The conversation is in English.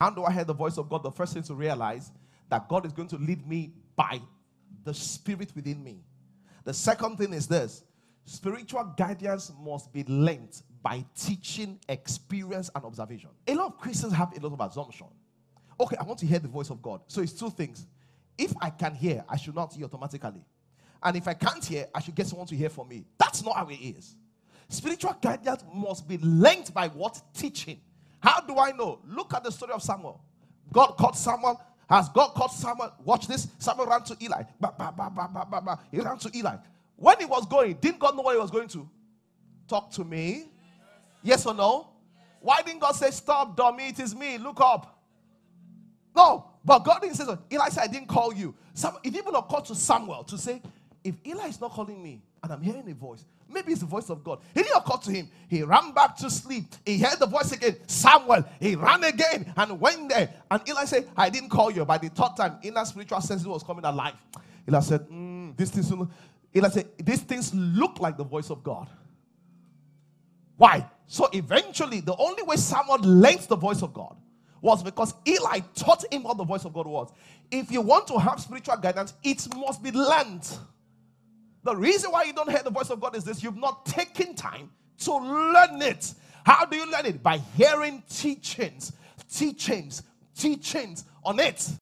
How do I hear the voice of God? The first thing to realize that God is going to lead me by the spirit within me. The second thing is this spiritual guidance must be linked by teaching, experience, and observation. A lot of Christians have a lot of assumption. Okay, I want to hear the voice of God. So it's two things. If I can hear, I should not hear automatically. And if I can't hear, I should get someone to hear for me. That's not how it is. Spiritual guidance must be linked by what? Teaching. How do I know? Look at the story of Samuel. God called Samuel. Has God called Samuel? Watch this. Samuel ran to Eli. Ba, ba, ba, ba, ba, ba, ba. He ran to Eli. When he was going, didn't God know where he was going to? Talk to me. Yes or no? Why didn't God say, Stop, dummy, it is me, look up? No, but God didn't say so. Eli said, I didn't call you. Some, it even occurred to Samuel to say, If Eli is not calling me and I'm hearing a voice, maybe it's the voice of God. It didn't occur to him. He ran back to sleep. He heard the voice again, Samuel. He ran again and went there. And Eli said, I didn't call you. By the third time, inner spiritual sense was coming alive. Eli said, mm, This thing, Eli said, These things look like the voice of God. Why? So eventually, the only way Samuel learned the voice of God was because Eli taught him what the voice of God was. If you want to have spiritual guidance, it must be learned. The reason why you don't hear the voice of God is this you've not taken time to learn it. How do you learn it? By hearing teachings, teachings, teachings on it.